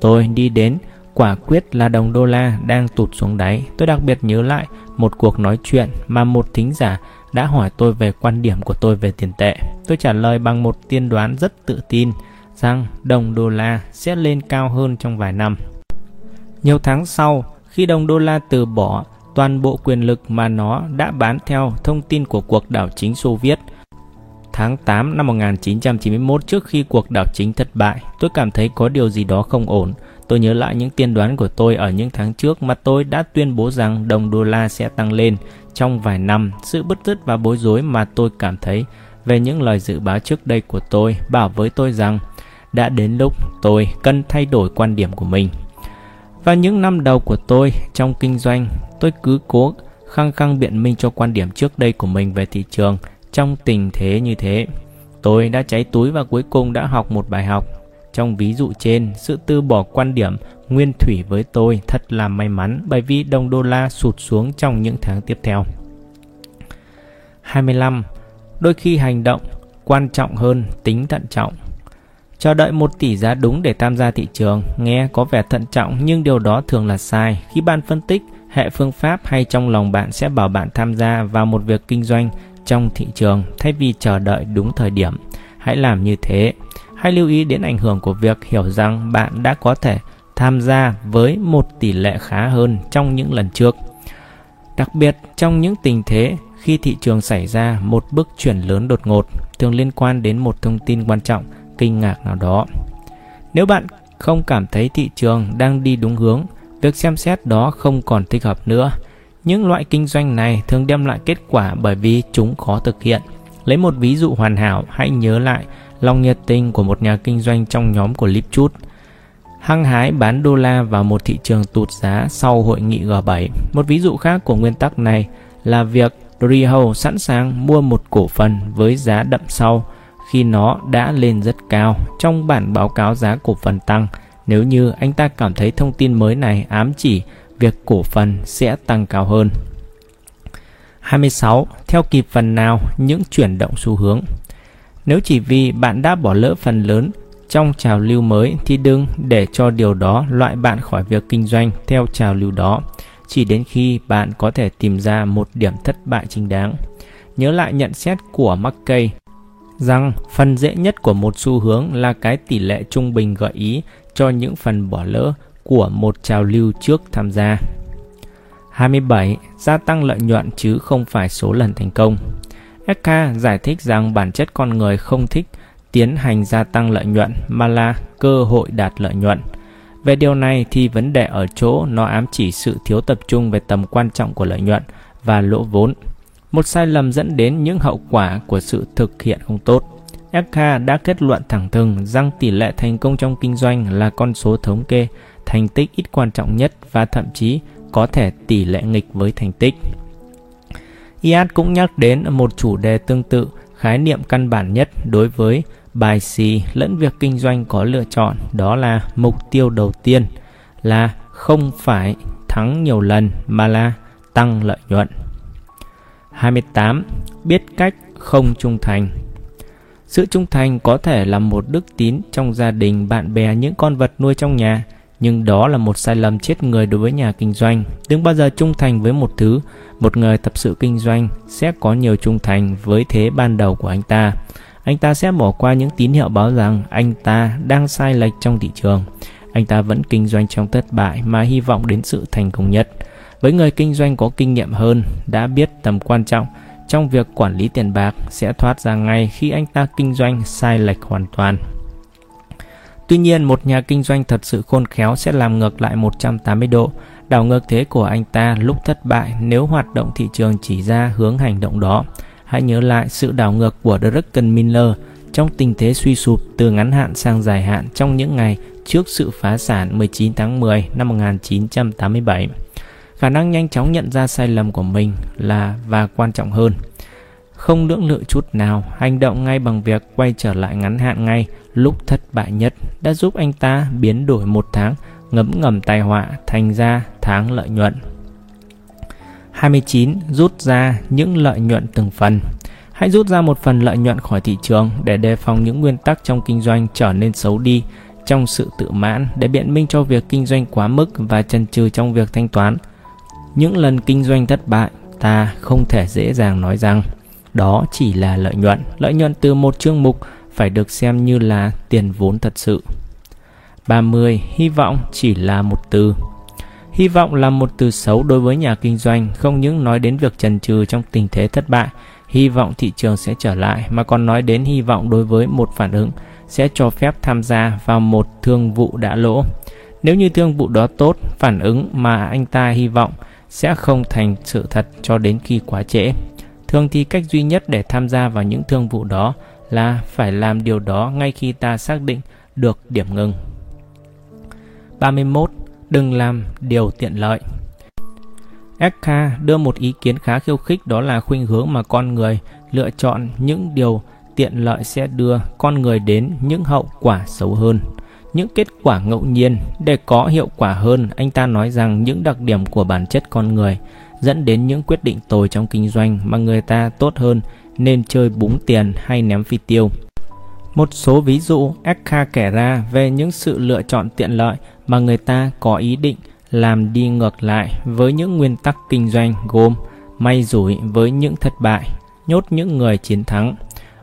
tôi đi đến quả quyết là đồng đô la đang tụt xuống đáy. Tôi đặc biệt nhớ lại một cuộc nói chuyện mà một thính giả đã hỏi tôi về quan điểm của tôi về tiền tệ. Tôi trả lời bằng một tiên đoán rất tự tin rằng đồng đô la sẽ lên cao hơn trong vài năm. Nhiều tháng sau, khi đồng đô la từ bỏ toàn bộ quyền lực mà nó đã bán theo thông tin của cuộc đảo chính Xô Viết, tháng 8 năm 1991 trước khi cuộc đảo chính thất bại, tôi cảm thấy có điều gì đó không ổn. Tôi nhớ lại những tiên đoán của tôi ở những tháng trước mà tôi đã tuyên bố rằng đồng đô la sẽ tăng lên trong vài năm. Sự bứt rứt và bối rối mà tôi cảm thấy về những lời dự báo trước đây của tôi bảo với tôi rằng đã đến lúc tôi cần thay đổi quan điểm của mình. Và những năm đầu của tôi trong kinh doanh, tôi cứ cố khăng khăng biện minh cho quan điểm trước đây của mình về thị trường trong tình thế như thế. Tôi đã cháy túi và cuối cùng đã học một bài học trong ví dụ trên, sự từ bỏ quan điểm nguyên thủy với tôi thật là may mắn bởi vì đồng đô la sụt xuống trong những tháng tiếp theo. 25. Đôi khi hành động quan trọng hơn tính thận trọng. Chờ đợi một tỷ giá đúng để tham gia thị trường nghe có vẻ thận trọng nhưng điều đó thường là sai. Khi bạn phân tích hệ phương pháp hay trong lòng bạn sẽ bảo bạn tham gia vào một việc kinh doanh trong thị trường thay vì chờ đợi đúng thời điểm. Hãy làm như thế Hãy lưu ý đến ảnh hưởng của việc hiểu rằng bạn đã có thể tham gia với một tỷ lệ khá hơn trong những lần trước. Đặc biệt trong những tình thế khi thị trường xảy ra một bước chuyển lớn đột ngột thường liên quan đến một thông tin quan trọng, kinh ngạc nào đó. Nếu bạn không cảm thấy thị trường đang đi đúng hướng, việc xem xét đó không còn thích hợp nữa. Những loại kinh doanh này thường đem lại kết quả bởi vì chúng khó thực hiện. Lấy một ví dụ hoàn hảo, hãy nhớ lại lòng nhiệt tình của một nhà kinh doanh trong nhóm của Lipchut. Hăng hái bán đô la vào một thị trường tụt giá sau hội nghị G7. Một ví dụ khác của nguyên tắc này là việc Riho sẵn sàng mua một cổ phần với giá đậm sau khi nó đã lên rất cao trong bản báo cáo giá cổ phần tăng nếu như anh ta cảm thấy thông tin mới này ám chỉ, việc cổ phần sẽ tăng cao hơn. 26. Theo kịp phần nào những chuyển động xu hướng nếu chỉ vì bạn đã bỏ lỡ phần lớn trong trào lưu mới thì đừng để cho điều đó loại bạn khỏi việc kinh doanh theo trào lưu đó chỉ đến khi bạn có thể tìm ra một điểm thất bại chính đáng. Nhớ lại nhận xét của McKay rằng phần dễ nhất của một xu hướng là cái tỷ lệ trung bình gợi ý cho những phần bỏ lỡ của một trào lưu trước tham gia. 27. Gia tăng lợi nhuận chứ không phải số lần thành công. Eka giải thích rằng bản chất con người không thích tiến hành gia tăng lợi nhuận mà là cơ hội đạt lợi nhuận. Về điều này thì vấn đề ở chỗ nó ám chỉ sự thiếu tập trung về tầm quan trọng của lợi nhuận và lỗ vốn. một sai lầm dẫn đến những hậu quả của sự thực hiện không tốt. FK đã kết luận thẳng thừng rằng tỷ lệ thành công trong kinh doanh là con số thống kê, thành tích ít quan trọng nhất và thậm chí có thể tỷ lệ nghịch với thành tích. IAT cũng nhắc đến một chủ đề tương tự, khái niệm căn bản nhất đối với bài xì lẫn việc kinh doanh có lựa chọn, đó là mục tiêu đầu tiên là không phải thắng nhiều lần mà là tăng lợi nhuận. 28. Biết cách không trung thành sự trung thành có thể là một đức tín trong gia đình, bạn bè, những con vật nuôi trong nhà, nhưng đó là một sai lầm chết người đối với nhà kinh doanh. Đừng bao giờ trung thành với một thứ, một người tập sự kinh doanh sẽ có nhiều trung thành với thế ban đầu của anh ta. Anh ta sẽ bỏ qua những tín hiệu báo rằng anh ta đang sai lệch trong thị trường. Anh ta vẫn kinh doanh trong thất bại mà hy vọng đến sự thành công nhất. Với người kinh doanh có kinh nghiệm hơn, đã biết tầm quan trọng trong việc quản lý tiền bạc sẽ thoát ra ngay khi anh ta kinh doanh sai lệch hoàn toàn. Tuy nhiên, một nhà kinh doanh thật sự khôn khéo sẽ làm ngược lại 180 độ, đảo ngược thế của anh ta lúc thất bại nếu hoạt động thị trường chỉ ra hướng hành động đó. Hãy nhớ lại sự đảo ngược của Drucken Miller trong tình thế suy sụp từ ngắn hạn sang dài hạn trong những ngày trước sự phá sản 19 tháng 10 năm 1987 khả năng nhanh chóng nhận ra sai lầm của mình là và quan trọng hơn. Không lưỡng lự chút nào, hành động ngay bằng việc quay trở lại ngắn hạn ngay, lúc thất bại nhất, đã giúp anh ta biến đổi một tháng, ngấm ngầm tai họa, thành ra tháng lợi nhuận. 29. Rút ra những lợi nhuận từng phần. Hãy rút ra một phần lợi nhuận khỏi thị trường để đề phòng những nguyên tắc trong kinh doanh trở nên xấu đi, trong sự tự mãn để biện minh cho việc kinh doanh quá mức và chần chừ trong việc thanh toán những lần kinh doanh thất bại ta không thể dễ dàng nói rằng đó chỉ là lợi nhuận lợi nhuận từ một chương mục phải được xem như là tiền vốn thật sự 30. Hy vọng chỉ là một từ Hy vọng là một từ xấu đối với nhà kinh doanh, không những nói đến việc trần trừ trong tình thế thất bại, hy vọng thị trường sẽ trở lại, mà còn nói đến hy vọng đối với một phản ứng sẽ cho phép tham gia vào một thương vụ đã lỗ. Nếu như thương vụ đó tốt, phản ứng mà anh ta hy vọng sẽ không thành sự thật cho đến khi quá trễ. Thường thì cách duy nhất để tham gia vào những thương vụ đó là phải làm điều đó ngay khi ta xác định được điểm ngừng. 31. Đừng làm điều tiện lợi. Ekka đưa một ý kiến khá khiêu khích đó là khuynh hướng mà con người lựa chọn những điều tiện lợi sẽ đưa con người đến những hậu quả xấu hơn những kết quả ngẫu nhiên để có hiệu quả hơn. Anh ta nói rằng những đặc điểm của bản chất con người dẫn đến những quyết định tồi trong kinh doanh mà người ta tốt hơn nên chơi búng tiền hay ném phi tiêu. Một số ví dụ Eckhart kể ra về những sự lựa chọn tiện lợi mà người ta có ý định làm đi ngược lại với những nguyên tắc kinh doanh gồm may rủi với những thất bại, nhốt những người chiến thắng,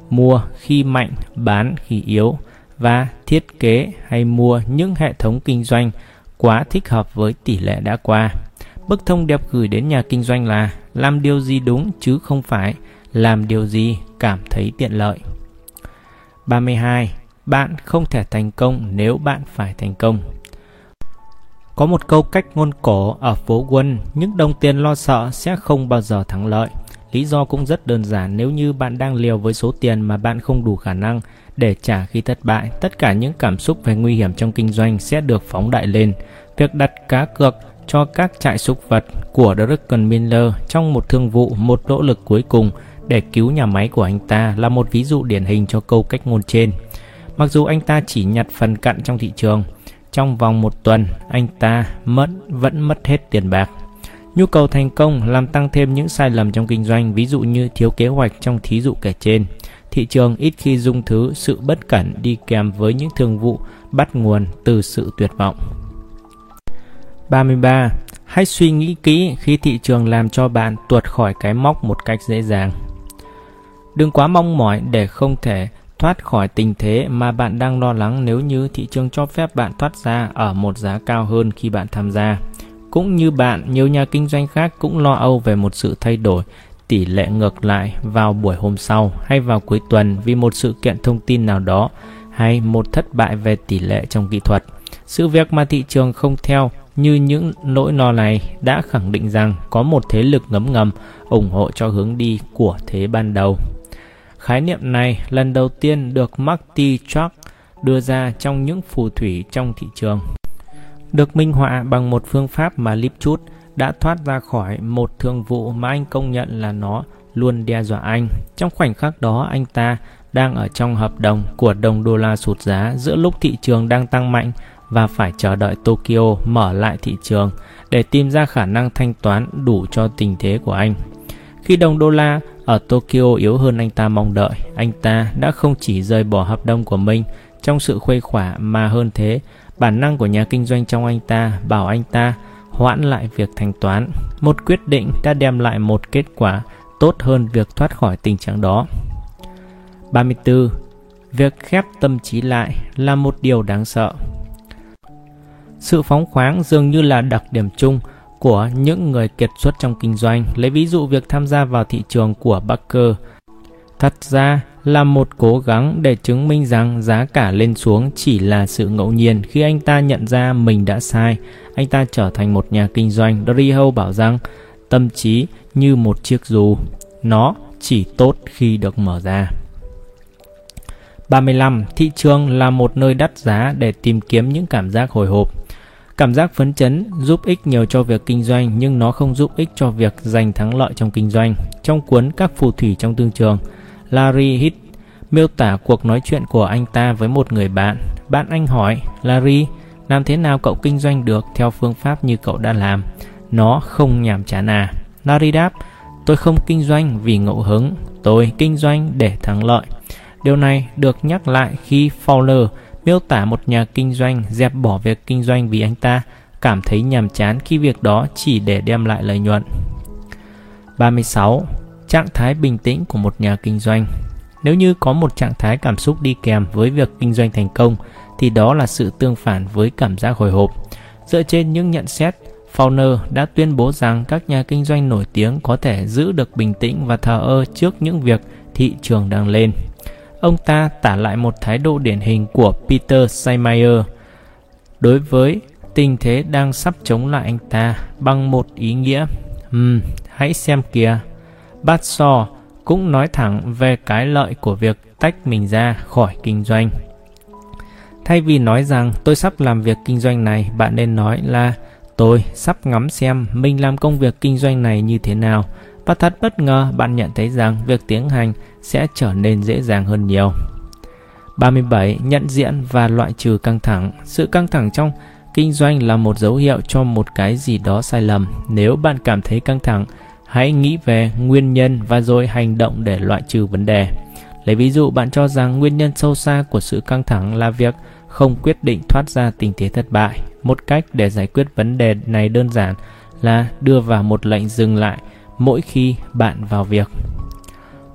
mua khi mạnh, bán khi yếu, và thiết kế hay mua những hệ thống kinh doanh quá thích hợp với tỷ lệ đã qua. Bức thông điệp gửi đến nhà kinh doanh là làm điều gì đúng chứ không phải làm điều gì cảm thấy tiện lợi. 32. Bạn không thể thành công nếu bạn phải thành công. Có một câu cách ngôn cổ ở phố quân, những đồng tiền lo sợ sẽ không bao giờ thắng lợi. Lý do cũng rất đơn giản nếu như bạn đang liều với số tiền mà bạn không đủ khả năng để trả khi thất bại, tất cả những cảm xúc về nguy hiểm trong kinh doanh sẽ được phóng đại lên. Việc đặt cá cược cho các trại súc vật của Drucken Miller trong một thương vụ một nỗ lực cuối cùng để cứu nhà máy của anh ta là một ví dụ điển hình cho câu cách ngôn trên. Mặc dù anh ta chỉ nhặt phần cặn trong thị trường, trong vòng một tuần anh ta mất vẫn mất hết tiền bạc. Nhu cầu thành công làm tăng thêm những sai lầm trong kinh doanh, ví dụ như thiếu kế hoạch trong thí dụ kể trên. Thị trường ít khi dung thứ sự bất cẩn đi kèm với những thương vụ bắt nguồn từ sự tuyệt vọng. 33. Hãy suy nghĩ kỹ khi thị trường làm cho bạn tuột khỏi cái móc một cách dễ dàng. Đừng quá mong mỏi để không thể thoát khỏi tình thế mà bạn đang lo lắng nếu như thị trường cho phép bạn thoát ra ở một giá cao hơn khi bạn tham gia. Cũng như bạn, nhiều nhà kinh doanh khác cũng lo âu về một sự thay đổi tỷ lệ ngược lại vào buổi hôm sau hay vào cuối tuần vì một sự kiện thông tin nào đó hay một thất bại về tỷ lệ trong kỹ thuật. Sự việc mà thị trường không theo như những nỗi lo này đã khẳng định rằng có một thế lực ngấm ngầm ủng hộ cho hướng đi của thế ban đầu. Khái niệm này lần đầu tiên được Marty Chuck đưa ra trong những phù thủy trong thị trường. Được minh họa bằng một phương pháp mà Lipchut đã thoát ra khỏi một thương vụ mà anh công nhận là nó luôn đe dọa anh. Trong khoảnh khắc đó anh ta đang ở trong hợp đồng của đồng đô la sụt giá giữa lúc thị trường đang tăng mạnh và phải chờ đợi Tokyo mở lại thị trường để tìm ra khả năng thanh toán đủ cho tình thế của anh. Khi đồng đô la ở Tokyo yếu hơn anh ta mong đợi, anh ta đã không chỉ rời bỏ hợp đồng của mình trong sự khuây khỏa mà hơn thế, bản năng của nhà kinh doanh trong anh ta bảo anh ta hoãn lại việc thanh toán. Một quyết định đã đem lại một kết quả tốt hơn việc thoát khỏi tình trạng đó. 34. Việc khép tâm trí lại là một điều đáng sợ. Sự phóng khoáng dường như là đặc điểm chung của những người kiệt xuất trong kinh doanh. Lấy ví dụ việc tham gia vào thị trường của Baker. Thật ra là một cố gắng để chứng minh rằng giá cả lên xuống chỉ là sự ngẫu nhiên. Khi anh ta nhận ra mình đã sai, anh ta trở thành một nhà kinh doanh. Doriho bảo rằng tâm trí như một chiếc dù, nó chỉ tốt khi được mở ra. 35. Thị trường là một nơi đắt giá để tìm kiếm những cảm giác hồi hộp. Cảm giác phấn chấn giúp ích nhiều cho việc kinh doanh nhưng nó không giúp ích cho việc giành thắng lợi trong kinh doanh. Trong cuốn Các phù thủy trong tương trường, Larry Hit miêu tả cuộc nói chuyện của anh ta với một người bạn. Bạn anh hỏi, Larry, làm thế nào cậu kinh doanh được theo phương pháp như cậu đã làm? Nó không nhàm chán à? Larry đáp, tôi không kinh doanh vì ngẫu hứng, tôi kinh doanh để thắng lợi. Điều này được nhắc lại khi Fowler miêu tả một nhà kinh doanh dẹp bỏ việc kinh doanh vì anh ta cảm thấy nhàm chán khi việc đó chỉ để đem lại lợi nhuận. 36. Trạng thái bình tĩnh của một nhà kinh doanh Nếu như có một trạng thái cảm xúc đi kèm với việc kinh doanh thành công thì đó là sự tương phản với cảm giác hồi hộp. Dựa trên những nhận xét, Fauner đã tuyên bố rằng các nhà kinh doanh nổi tiếng có thể giữ được bình tĩnh và thờ ơ trước những việc thị trường đang lên. Ông ta tả lại một thái độ điển hình của Peter Seymour đối với tình thế đang sắp chống lại anh ta bằng một ý nghĩa. Ừm, hãy xem kìa. Bát So cũng nói thẳng về cái lợi của việc tách mình ra khỏi kinh doanh. Thay vì nói rằng tôi sắp làm việc kinh doanh này, bạn nên nói là tôi sắp ngắm xem mình làm công việc kinh doanh này như thế nào và thật bất ngờ bạn nhận thấy rằng việc tiến hành sẽ trở nên dễ dàng hơn nhiều. 37. Nhận diện và loại trừ căng thẳng. Sự căng thẳng trong kinh doanh là một dấu hiệu cho một cái gì đó sai lầm. Nếu bạn cảm thấy căng thẳng, hãy nghĩ về nguyên nhân và rồi hành động để loại trừ vấn đề. Lấy ví dụ, bạn cho rằng nguyên nhân sâu xa của sự căng thẳng là việc không quyết định thoát ra tình thế thất bại. Một cách để giải quyết vấn đề này đơn giản là đưa vào một lệnh dừng lại mỗi khi bạn vào việc.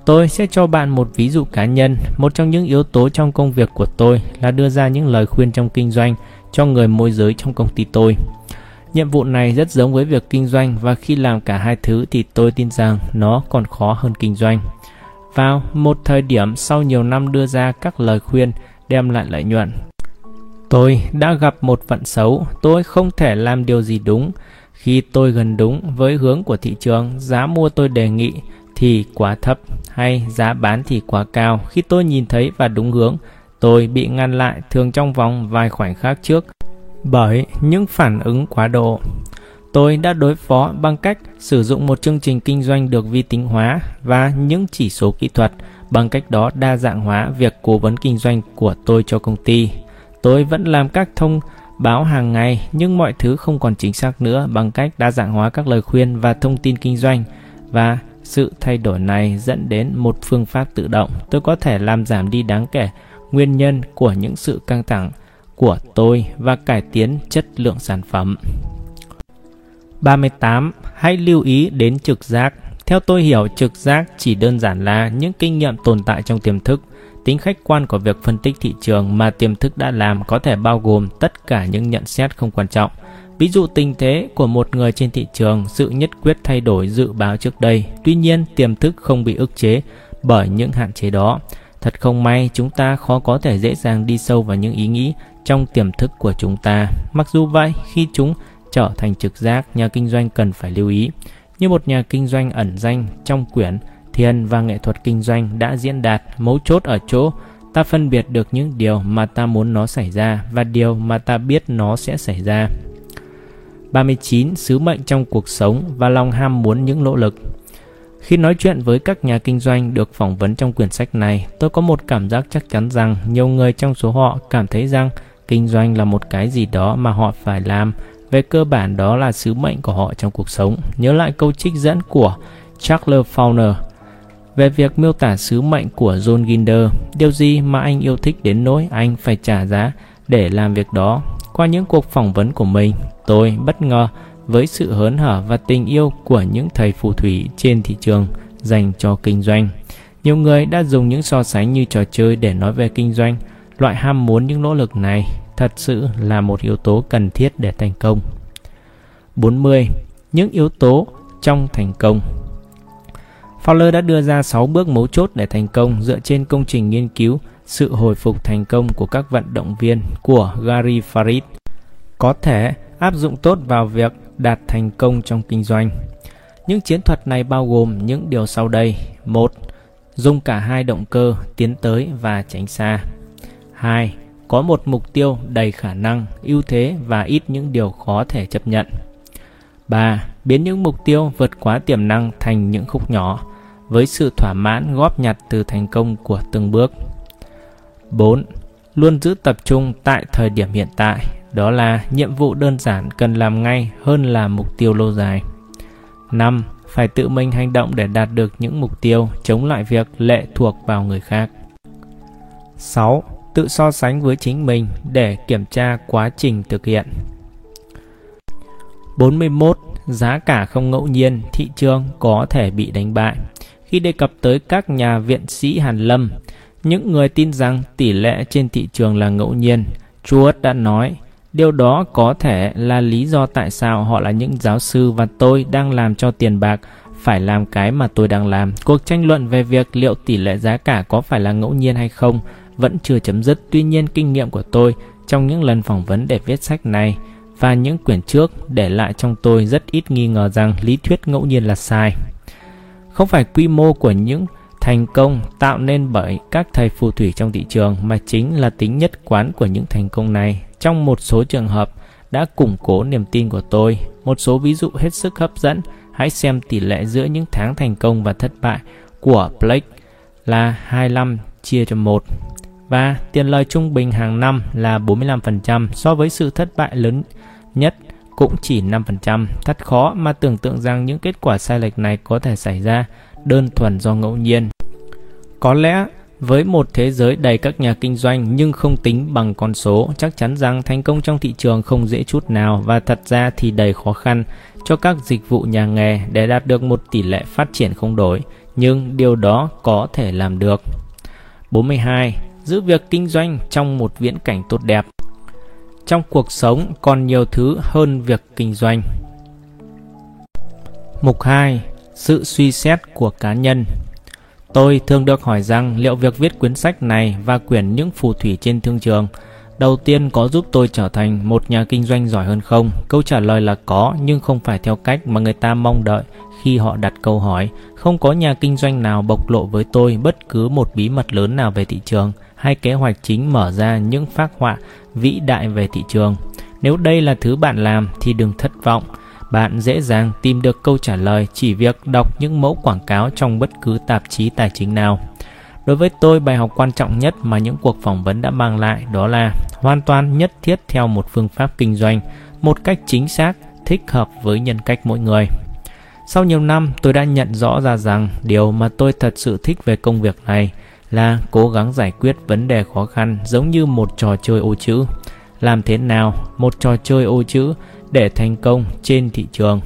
Tôi sẽ cho bạn một ví dụ cá nhân. Một trong những yếu tố trong công việc của tôi là đưa ra những lời khuyên trong kinh doanh cho người môi giới trong công ty tôi. Nhiệm vụ này rất giống với việc kinh doanh và khi làm cả hai thứ thì tôi tin rằng nó còn khó hơn kinh doanh. Vào một thời điểm sau nhiều năm đưa ra các lời khuyên đem lại lợi nhuận, tôi đã gặp một vận xấu, tôi không thể làm điều gì đúng. Khi tôi gần đúng với hướng của thị trường, giá mua tôi đề nghị thì quá thấp hay giá bán thì quá cao. Khi tôi nhìn thấy và đúng hướng, tôi bị ngăn lại thường trong vòng vài khoảnh khắc trước bởi những phản ứng quá độ. Tôi đã đối phó bằng cách sử dụng một chương trình kinh doanh được vi tính hóa và những chỉ số kỹ thuật, bằng cách đó đa dạng hóa việc cố vấn kinh doanh của tôi cho công ty. Tôi vẫn làm các thông báo hàng ngày nhưng mọi thứ không còn chính xác nữa bằng cách đa dạng hóa các lời khuyên và thông tin kinh doanh và sự thay đổi này dẫn đến một phương pháp tự động. Tôi có thể làm giảm đi đáng kể nguyên nhân của những sự căng thẳng của tôi và cải tiến chất lượng sản phẩm. 38. Hãy lưu ý đến trực giác. Theo tôi hiểu, trực giác chỉ đơn giản là những kinh nghiệm tồn tại trong tiềm thức. Tính khách quan của việc phân tích thị trường mà tiềm thức đã làm có thể bao gồm tất cả những nhận xét không quan trọng Ví dụ tình thế của một người trên thị trường, sự nhất quyết thay đổi dự báo trước đây. Tuy nhiên, tiềm thức không bị ức chế bởi những hạn chế đó. Thật không may, chúng ta khó có thể dễ dàng đi sâu vào những ý nghĩ trong tiềm thức của chúng ta. Mặc dù vậy, khi chúng trở thành trực giác nhà kinh doanh cần phải lưu ý. Như một nhà kinh doanh ẩn danh trong quyển Thiền và nghệ thuật kinh doanh đã diễn đạt mấu chốt ở chỗ ta phân biệt được những điều mà ta muốn nó xảy ra và điều mà ta biết nó sẽ xảy ra. 39. Sứ mệnh trong cuộc sống và lòng ham muốn những nỗ lực. Khi nói chuyện với các nhà kinh doanh được phỏng vấn trong quyển sách này, tôi có một cảm giác chắc chắn rằng nhiều người trong số họ cảm thấy rằng kinh doanh là một cái gì đó mà họ phải làm. Về cơ bản đó là sứ mệnh của họ trong cuộc sống. Nhớ lại câu trích dẫn của Charles Fauner về việc miêu tả sứ mệnh của John Ginder, điều gì mà anh yêu thích đến nỗi anh phải trả giá để làm việc đó. Qua những cuộc phỏng vấn của mình, tôi bất ngờ với sự hớn hở và tình yêu của những thầy phù thủy trên thị trường dành cho kinh doanh. Nhiều người đã dùng những so sánh như trò chơi để nói về kinh doanh. Loại ham muốn những nỗ lực này thật sự là một yếu tố cần thiết để thành công. 40. Những yếu tố trong thành công Fowler đã đưa ra 6 bước mấu chốt để thành công dựa trên công trình nghiên cứu, sự hồi phục thành công của các vận động viên của Gary Farid. Có thể áp dụng tốt vào việc đạt thành công trong kinh doanh. Những chiến thuật này bao gồm những điều sau đây. 1. Dùng cả hai động cơ tiến tới và tránh xa. 2. Có một mục tiêu đầy khả năng, ưu thế và ít những điều khó thể chấp nhận. 3. Biến những mục tiêu vượt quá tiềm năng thành những khúc nhỏ với sự thỏa mãn góp nhặt từ thành công của từng bước. 4. Luôn giữ tập trung tại thời điểm hiện tại, đó là nhiệm vụ đơn giản cần làm ngay hơn là mục tiêu lâu dài. 5. Phải tự mình hành động để đạt được những mục tiêu, chống lại việc lệ thuộc vào người khác. 6. Tự so sánh với chính mình để kiểm tra quá trình thực hiện. 41. Giá cả không ngẫu nhiên, thị trường có thể bị đánh bại. Khi đề cập tới các nhà viện sĩ Hàn Lâm, những người tin rằng tỷ lệ trên thị trường là ngẫu nhiên, Truett đã nói, điều đó có thể là lý do tại sao họ là những giáo sư và tôi đang làm cho tiền bạc phải làm cái mà tôi đang làm. Cuộc tranh luận về việc liệu tỷ lệ giá cả có phải là ngẫu nhiên hay không vẫn chưa chấm dứt. Tuy nhiên, kinh nghiệm của tôi trong những lần phỏng vấn để viết sách này và những quyển trước để lại trong tôi rất ít nghi ngờ rằng lý thuyết ngẫu nhiên là sai. Không phải quy mô của những thành công tạo nên bởi các thầy phù thủy trong thị trường mà chính là tính nhất quán của những thành công này. Trong một số trường hợp đã củng cố niềm tin của tôi. Một số ví dụ hết sức hấp dẫn. Hãy xem tỷ lệ giữa những tháng thành công và thất bại của Blake là 25 chia cho 1 và tiền lời trung bình hàng năm là 45% so với sự thất bại lớn nhất cũng chỉ 5%. Thật khó mà tưởng tượng rằng những kết quả sai lệch này có thể xảy ra đơn thuần do ngẫu nhiên. Có lẽ với một thế giới đầy các nhà kinh doanh nhưng không tính bằng con số, chắc chắn rằng thành công trong thị trường không dễ chút nào và thật ra thì đầy khó khăn cho các dịch vụ nhà nghề để đạt được một tỷ lệ phát triển không đổi, nhưng điều đó có thể làm được. 42. Giữ việc kinh doanh trong một viễn cảnh tốt đẹp. Trong cuộc sống còn nhiều thứ hơn việc kinh doanh. Mục 2. Sự suy xét của cá nhân Tôi thường được hỏi rằng liệu việc viết quyển sách này và quyển những phù thủy trên thương trường đầu tiên có giúp tôi trở thành một nhà kinh doanh giỏi hơn không? Câu trả lời là có, nhưng không phải theo cách mà người ta mong đợi khi họ đặt câu hỏi. Không có nhà kinh doanh nào bộc lộ với tôi bất cứ một bí mật lớn nào về thị trường hay kế hoạch chính mở ra những phác họa vĩ đại về thị trường. Nếu đây là thứ bạn làm thì đừng thất vọng. Bạn dễ dàng tìm được câu trả lời chỉ việc đọc những mẫu quảng cáo trong bất cứ tạp chí tài chính nào. Đối với tôi, bài học quan trọng nhất mà những cuộc phỏng vấn đã mang lại đó là hoàn toàn nhất thiết theo một phương pháp kinh doanh, một cách chính xác, thích hợp với nhân cách mỗi người. Sau nhiều năm, tôi đã nhận rõ ra rằng điều mà tôi thật sự thích về công việc này là cố gắng giải quyết vấn đề khó khăn giống như một trò chơi ô chữ. Làm thế nào một trò chơi ô chữ để thành công trên thị trường?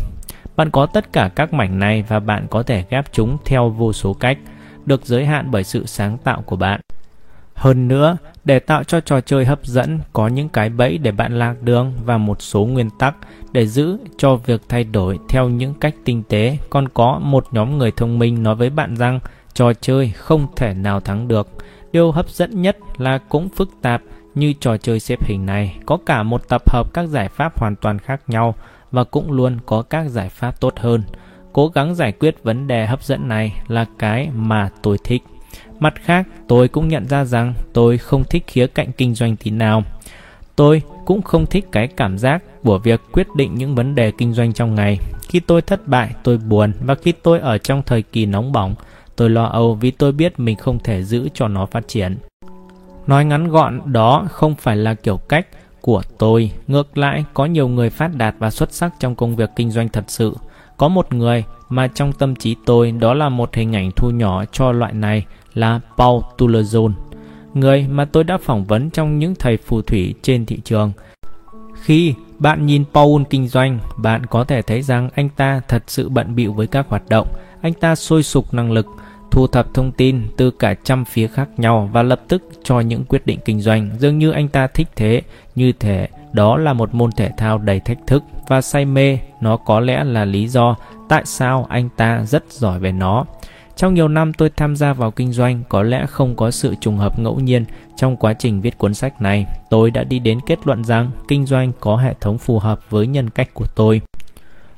Bạn có tất cả các mảnh này và bạn có thể ghép chúng theo vô số cách, được giới hạn bởi sự sáng tạo của bạn. Hơn nữa, để tạo cho trò chơi hấp dẫn, có những cái bẫy để bạn lạc đường và một số nguyên tắc để giữ cho việc thay đổi theo những cách tinh tế. Còn có một nhóm người thông minh nói với bạn rằng trò chơi không thể nào thắng được. Điều hấp dẫn nhất là cũng phức tạp như trò chơi xếp hình này có cả một tập hợp các giải pháp hoàn toàn khác nhau và cũng luôn có các giải pháp tốt hơn. Cố gắng giải quyết vấn đề hấp dẫn này là cái mà tôi thích. Mặt khác, tôi cũng nhận ra rằng tôi không thích khía cạnh kinh doanh tí nào. Tôi cũng không thích cái cảm giác của việc quyết định những vấn đề kinh doanh trong ngày. Khi tôi thất bại, tôi buồn và khi tôi ở trong thời kỳ nóng bỏng, tôi lo âu vì tôi biết mình không thể giữ cho nó phát triển. Nói ngắn gọn, đó không phải là kiểu cách của tôi. Ngược lại, có nhiều người phát đạt và xuất sắc trong công việc kinh doanh thật sự. Có một người mà trong tâm trí tôi đó là một hình ảnh thu nhỏ cho loại này là Paul Tulezon, người mà tôi đã phỏng vấn trong những thầy phù thủy trên thị trường. Khi bạn nhìn Paul kinh doanh, bạn có thể thấy rằng anh ta thật sự bận bịu với các hoạt động. Anh ta sôi sục năng lực, thu thập thông tin từ cả trăm phía khác nhau và lập tức cho những quyết định kinh doanh. Dường như anh ta thích thế, như thể đó là một môn thể thao đầy thách thức và say mê. Nó có lẽ là lý do tại sao anh ta rất giỏi về nó. Trong nhiều năm tôi tham gia vào kinh doanh, có lẽ không có sự trùng hợp ngẫu nhiên trong quá trình viết cuốn sách này. Tôi đã đi đến kết luận rằng kinh doanh có hệ thống phù hợp với nhân cách của tôi.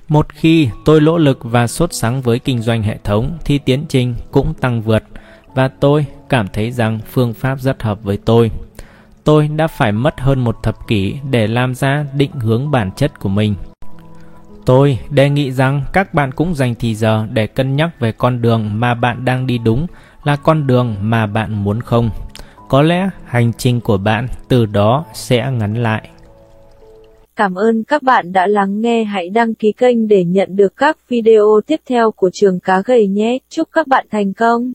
Một khi tôi lỗ lực và sốt sắng với kinh doanh hệ thống thì tiến trình cũng tăng vượt, và tôi cảm thấy rằng phương pháp rất hợp với tôi. Tôi đã phải mất hơn một thập kỷ để làm ra định hướng bản chất của mình. Tôi đề nghị rằng các bạn cũng dành thì giờ để cân nhắc về con đường mà bạn đang đi đúng là con đường mà bạn muốn không. Có lẽ hành trình của bạn từ đó sẽ ngắn lại. Cảm ơn các bạn đã lắng nghe. Hãy đăng ký kênh để nhận được các video tiếp theo của trường cá gầy nhé. Chúc các bạn thành công.